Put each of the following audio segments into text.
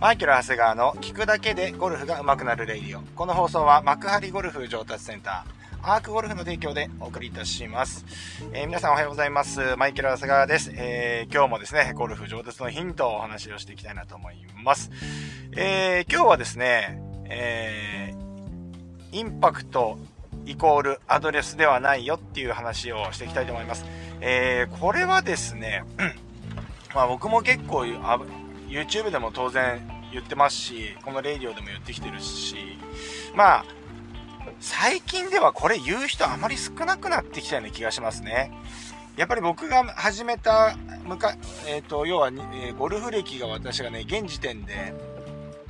マイケル・長谷川の聞くだけでゴルフが上手くなるレイディオ。この放送は幕張ゴルフ上達センター、アークゴルフの提供でお送りいたします。えー、皆さんおはようございます。マイケル・長谷川です。えー、今日もですね、ゴルフ上達のヒントをお話をしていきたいなと思います。えー、今日はですね、えー、インパクトイコールアドレスではないよっていう話をしていきたいと思います。え、これはですね、まあ僕も結構 YouTube でも当然言ってますし、このレイディオでも言ってきてるし、まあ、最近ではこれ言う人あまり少なくなってきたような気がしますね。やっぱり僕が始めた、むか、えっ、ー、と、要は、えー、ゴルフ歴が私がね、現時点で、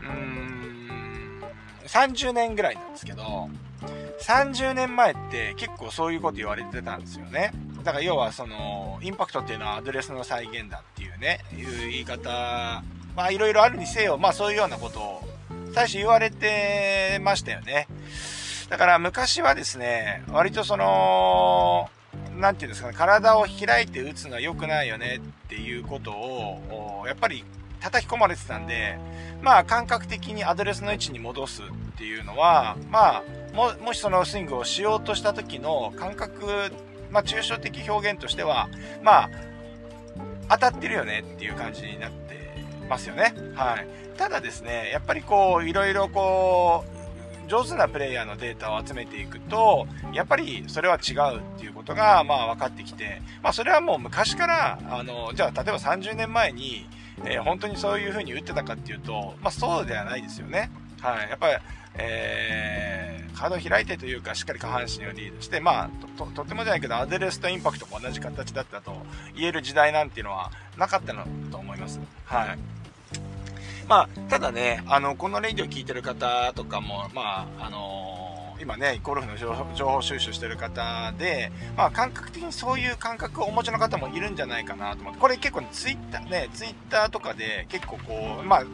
うーん、30年ぐらいなんですけど、30年前って結構そういうこと言われてたんですよね。だから要はその、インパクトっていうのはアドレスの再現だってね、いう言い方、まあいろいろあるにせよ、まあそういうようなことを最初言われてましたよね。だから昔はですね、割とその、なんていうんですかね、体を開いて打つのは良くないよねっていうことを、やっぱり叩き込まれてたんで、まあ感覚的にアドレスの位置に戻すっていうのは、まあ、も、もしそのスイングをしようとした時の感覚まあ、抽象的表現としては、まあ、当たってるよねっていう感じになってますよね。はい。ただですね、やっぱりこう、いろいろこう、上手なプレイヤーのデータを集めていくと、やっぱりそれは違うっていうことが、まあ分かってきて、まあそれはもう昔から、あの、じゃあ例えば30年前に、えー、本当にそういう風に打ってたかっていうと、まあそうではないですよね。はい。やっぱり、えー、体を開いてというか、しっかり下半身をリードして、まあと、とてもじゃないけど、アドレスとインパクトも同じ形だったと言える時代なんていうのはなかったのと思います。はい。まあ、ただね、あの、このレイディを聞いてる方とかも、まあ、あのー、今ね、ゴルフの情報収集してる方で、まあ、感覚的にそういう感覚をお持ちの方もいるんじゃないかなと思って、これ結構、ね、ツイッターね、ツイッターとかで結構こう、まあ、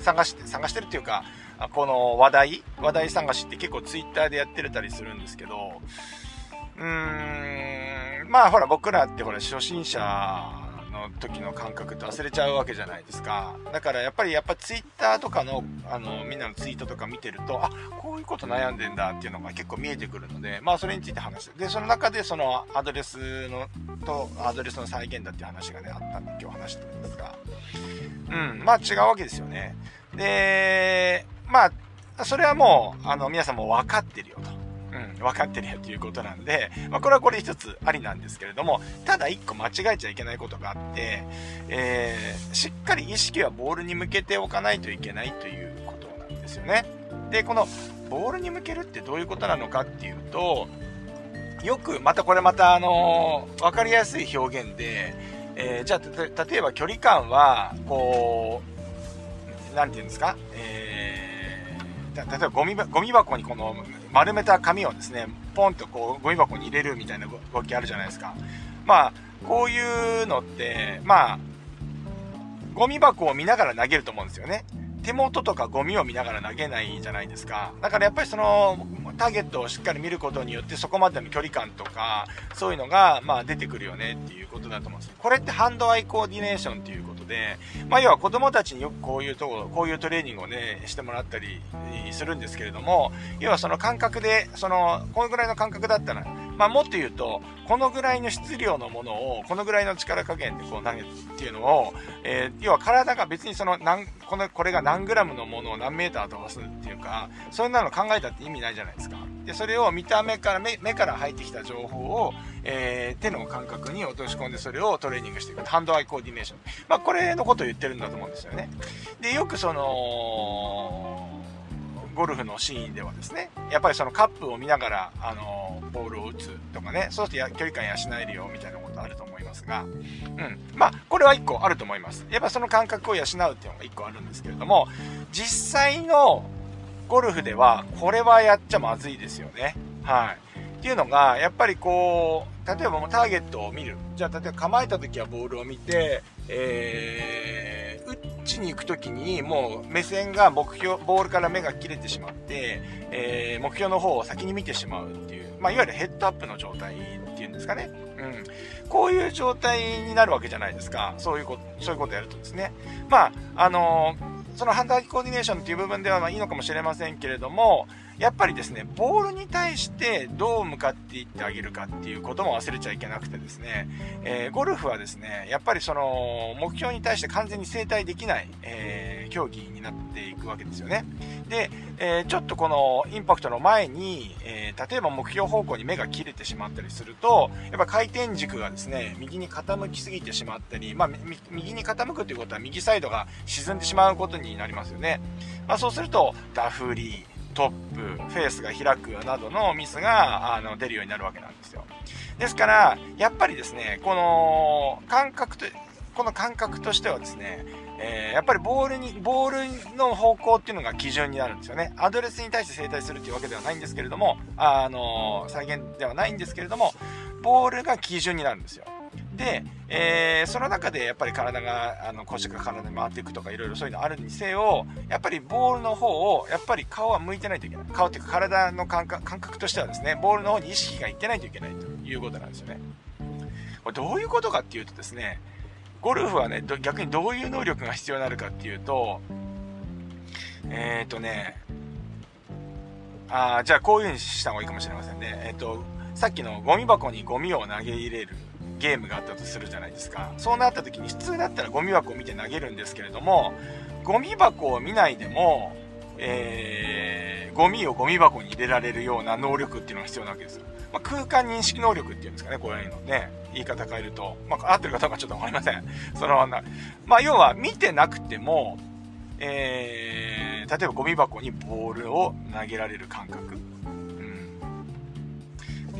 探して、探してるっていうか、この話題？話題探しって結構ツイッターでやってたりするんですけど、うーん、まあほら僕らってほら初心者時の感覚って忘れちゃうわけじゃないですか。だからやっぱりやっぱツイッターとかのあのみんなのツイートとか見てると、あ、こういうこと悩んでんだっていうのが結構見えてくるので、まあそれについて話して。で、その中でそのアドレスのとアドレスの再現だっていう話がね、あったんで今日話してるんですが。うん、まあ違うわけですよね。で、まあ、それはもう、あの、皆さんも分かってるよと。分かってるよということなんで、まあ、これはこれ一つありなんですけれども、ただ一個間違えちゃいけないことがあって、えー、しっかり意識はボールに向けておかないといけないということなんですよね。で、この、ボールに向けるってどういうことなのかっていうと、よく、またこれまたあのー、分かりやすい表現で、えー、じゃあ、例えば距離感は、こう、なんて言うんですか、えー、例えばゴミゴミ箱にこの丸めた紙をですね、ポンとこうゴミ箱に入れるみたいな動きあるじゃないですか。まあ、こういうのって、まあ、ゴミ箱を見ながら投げると思うんですよね。手元とかゴミを見ながら投げないじゃないですか。だからやっぱりその、ターゲットをしっかり見ることによってそこまでの距離感とか、そういうのが、まあ出てくるよねっていうことだと思うんですこれってハンドアイコーディネーションっていうことで、まあ要は子供たちによくこういうとこ、こういうトレーニングをね、してもらったりするんですけれども、要はその感覚で、その、このぐらいの感覚だったら、まあもっと言うと、このぐらいの質量のものを、このぐらいの力加減でこう投げるっていうのを、えー、要は体が別にその、何、この、これが何グラムのものを何メーター飛ばすっていうか、そんなの考えたって意味ないじゃないですか。で、それを見た目から目、目から入ってきた情報を、えー、手の感覚に落とし込んでそれをトレーニングしていく。ハンドアイコーディネーション。まあ、これのことを言ってるんだと思うんですよね。で、よくその、ゴルフのシーンではですね、やっぱりそのカップを見ながら、あの、ボールを打つとかね、そうすると距離感養えるよみたいなことあると思いますが、うん。まあ、これは1個あると思います。やっぱその感覚を養うっていうのが1個あるんですけれども、実際のゴルフでは、これはやっちゃまずいですよね。はい。っていうのが、やっぱりこう、例えばもうターゲットを見る。じゃあ、例えば構えた時はボールを見て、えー、打ちに行く時にもう目線が目標、ボールから目が切れてしまって、えー、目標の方を先に見てしまうっていう、まあ、いわゆるヘッドアップの状態っていうんですかね。うん。こういう状態になるわけじゃないですか。そういうこと、そういうことやるとですね。まあ、あのーそのハンドアイコーディネーションっていう部分ではまあいいのかもしれませんけれども、やっぱりですね、ボールに対してどう向かっていってあげるかっていうことも忘れちゃいけなくてですね、えー、ゴルフはですね、やっぱりその目標に対して完全に正対できない、えー、競技になっていくわけですよね。で、えー、ちょっとこのインパクトの前に、え例えば目標方向に目が切れてしまったりすると、やっぱ回転軸がですね、右に傾きすぎてしまったり、まあ、右に傾くということは右サイドが沈んでしまうことになりますよね。まあ、そうすると、ダフリー、トップ、フェースが開くなどのミスがあの出るようになるわけなんですよ。ですから、やっぱりですね、この感覚と、この感覚としてはですね、えー、やっぱりボールに、ボールの方向っていうのが基準になるんですよね。アドレスに対して正対するっていうわけではないんですけれども、あの再現ではないんですけれども、ボールが基準になるんですよ。で、えー、その中でやっぱり体が、あの腰が体に回っていくとかいろいろそういうのあるにせよ、やっぱりボールの方を、やっぱり顔は向いてないといけない。顔っていうか体の感覚感覚としてはですね、ボールの方に意識がいってないといけないということなんですよね。これどういうことかっていうとですね、ゴルフはね、逆にどういう能力が必要になるかっていうと、えっ、ー、とね、あじゃあこういう風にした方がいいかもしれませんね。えっ、ー、と、さっきのゴミ箱にゴミを投げ入れるゲームがあったとするじゃないですか。そうなった時に普通だったらゴミ箱を見て投げるんですけれども、ゴミ箱を見ないでも、えー、ゴミをゴミ箱に入れられるような能力っていうのが必要なわけです。まあ、空間認識能力っていうんですかね、こういうのね。言い方変えると。まあ、合ってるかどうかちょっとわかりません。その、まあ、要は見てなくても、えー、例えばゴミ箱にボールを投げられる感覚。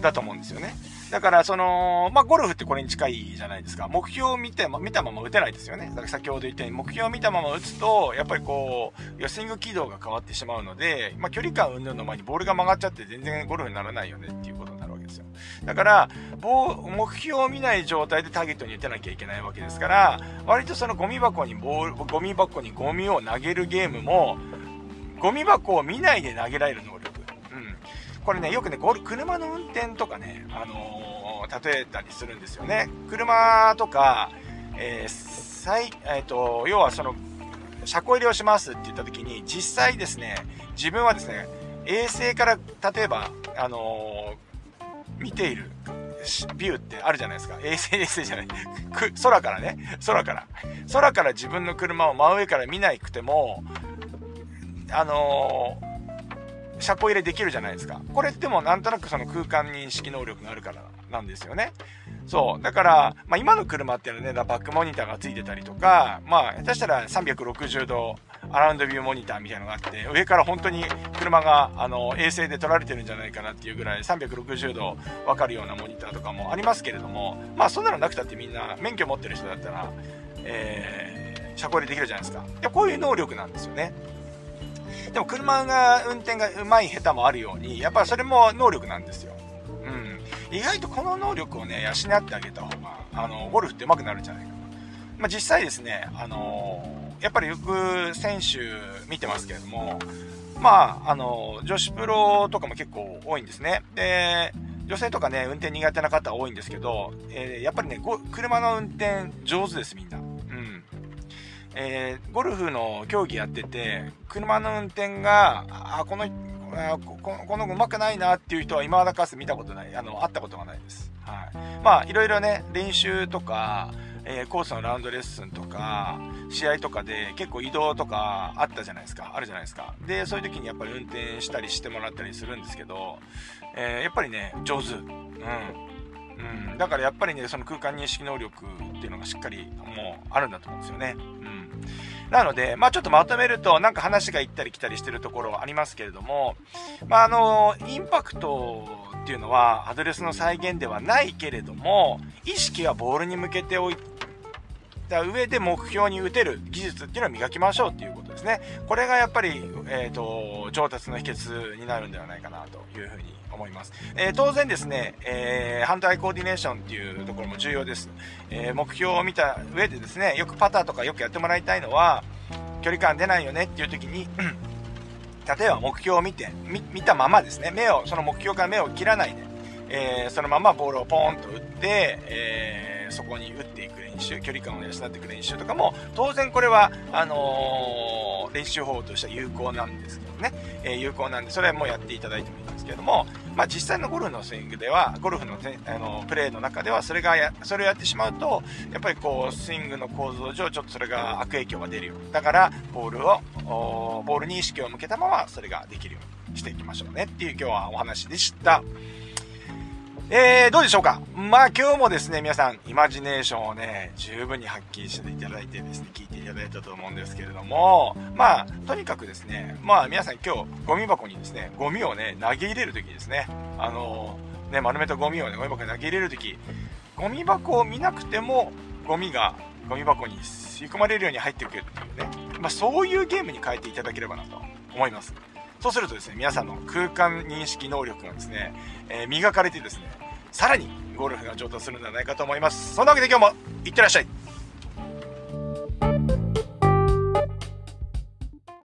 だと思うんですよね。だから、その、まあ、ゴルフってこれに近いじゃないですか。目標を見て、見たまま打てないですよね。だから先ほど言ったように、目標を見たまま打つと、やっぱりこう、スイング軌道が変わってしまうので、まあ、距離感云々の前にボールが曲がっちゃって全然ゴルフにならないよねっていうことになるわけですよ。だから、目標を見ない状態でターゲットに打てなきゃいけないわけですから、割とそのゴミ箱にボール、ゴミ箱にゴミを投げるゲームも、ゴミ箱を見ないで投げられる能力。これね、よくね、ゴル車の運転とかね、あのー、例えたりするんですよね。車とか、えー、最、えっ、ー、と、要はその、車庫入れをしますって言った時に、実際ですね、自分はですね、衛星から、例えば、あの見ているビューってあるじゃないですか。衛星衛星じゃない。空からね。空から。空から自分の車を真上から見なくても、あの車庫入れできるじゃないですか。これってもなんとなくその空間認識能力があるからなんですよね。そう。だから、まあ今の車っていうのはね、バックモニターがついてたりとか、まあ下手したら360度アラウンドビューモニターみたいなのがあって、上から本当に車があの衛星で撮られてるんじゃないかなっていうぐらい360度わかるようなモニターとかもありますけれども、まあそんなのなくたってみんな免許持ってる人だったら、えー、車庫入れできるじゃないですか。いや、こういう能力なんですよね。でも車が運転が上手い下手もあるように、やっぱそれも能力なんですよ。うん。意外とこの能力をね、養ってあげた方が、あの、ゴルフって上手くなるんじゃないかな。まあ、実際ですね、あのー、やっぱりよく選手見てますけれども、まあ、あの、女子プロとかも結構多いんですね。で、女性とかね、運転苦手な方多いんですけど、えー、やっぱりね、車の運転上手です、みんな。えー、ゴルフの競技やってて、車の運転が、あ、この、この、この上手くないなっていう人は今までかつて見たことない、あの、会ったことがないです。はい。まあ、いろいろね、練習とか、えー、コースのラウンドレッスンとか、試合とかで結構移動とかあったじゃないですか。あるじゃないですか。で、そういう時にやっぱり運転したりしてもらったりするんですけど、えー、やっぱりね、上手。うん。うん。だからやっぱりね、その空間認識能力っていうのがしっかりもうあるんだと思うんですよね。うん。なので、まあちょっとまとめると、なんか話が行ったり来たりしてるところはありますけれども、まああの、インパクトっていうのはアドレスの再現ではないけれども、意識はボールに向けておいた上で目標に打てる技術っていうのを磨きましょうっていうことですね。これがやっぱり、えっ、ー、と、上達の秘訣になるんではないかなというふうに思います。えー、当然ですね、えー、ハンドアイコーディネーションっていうところも重要です。えー、目標を見た上でですね、よくパターとかよくやってもらいたいのは、距離感出ないよねっていう時に、例えば目標を見て、見たままですね、目を、その目標から目を切らないで、えー、そのままボールをポーンと打って、えー、そこに打っていく練習、距離感を養っていく練習とかも、当然これは、あのも練習方法としては有効なんですけどね、え、有効なんで、それはもうやっていただいてもいいんですけども、まあ実際のゴルフのスイングでは、ゴルフの,、あのプレーの中では、それがや、それをやってしまうと、やっぱりこう、スイングの構造上、ちょっとそれが悪影響が出るよ。だから、ボールを、ボールに意識を向けたまま、それができるようにしていきましょうねっていう今日はお話でした。えー、どうでしょうか？まあ今日もですね、皆さん、イマジネーションをね、十分に発揮していただいてですね、聞いていただいたと思うんですけれども、まあ、とにかくですね、まあ皆さん今日、ゴミ箱にですね、ゴミをね、投げ入れるときですね、あのー、ね、丸めたゴミをね、ゴミ箱に投げ入れるとき、ゴミ箱を見なくても、ゴミがゴミ箱に吸い込まれるように入ってくるっていうね、まあそういうゲームに変えていただければなと思います。そうするとですね、皆さんの空間認識能力がですね、えー、磨かれてですね、さらにゴルフが上達するんじゃないかと思います。そんなわけで今日もいってらっしゃい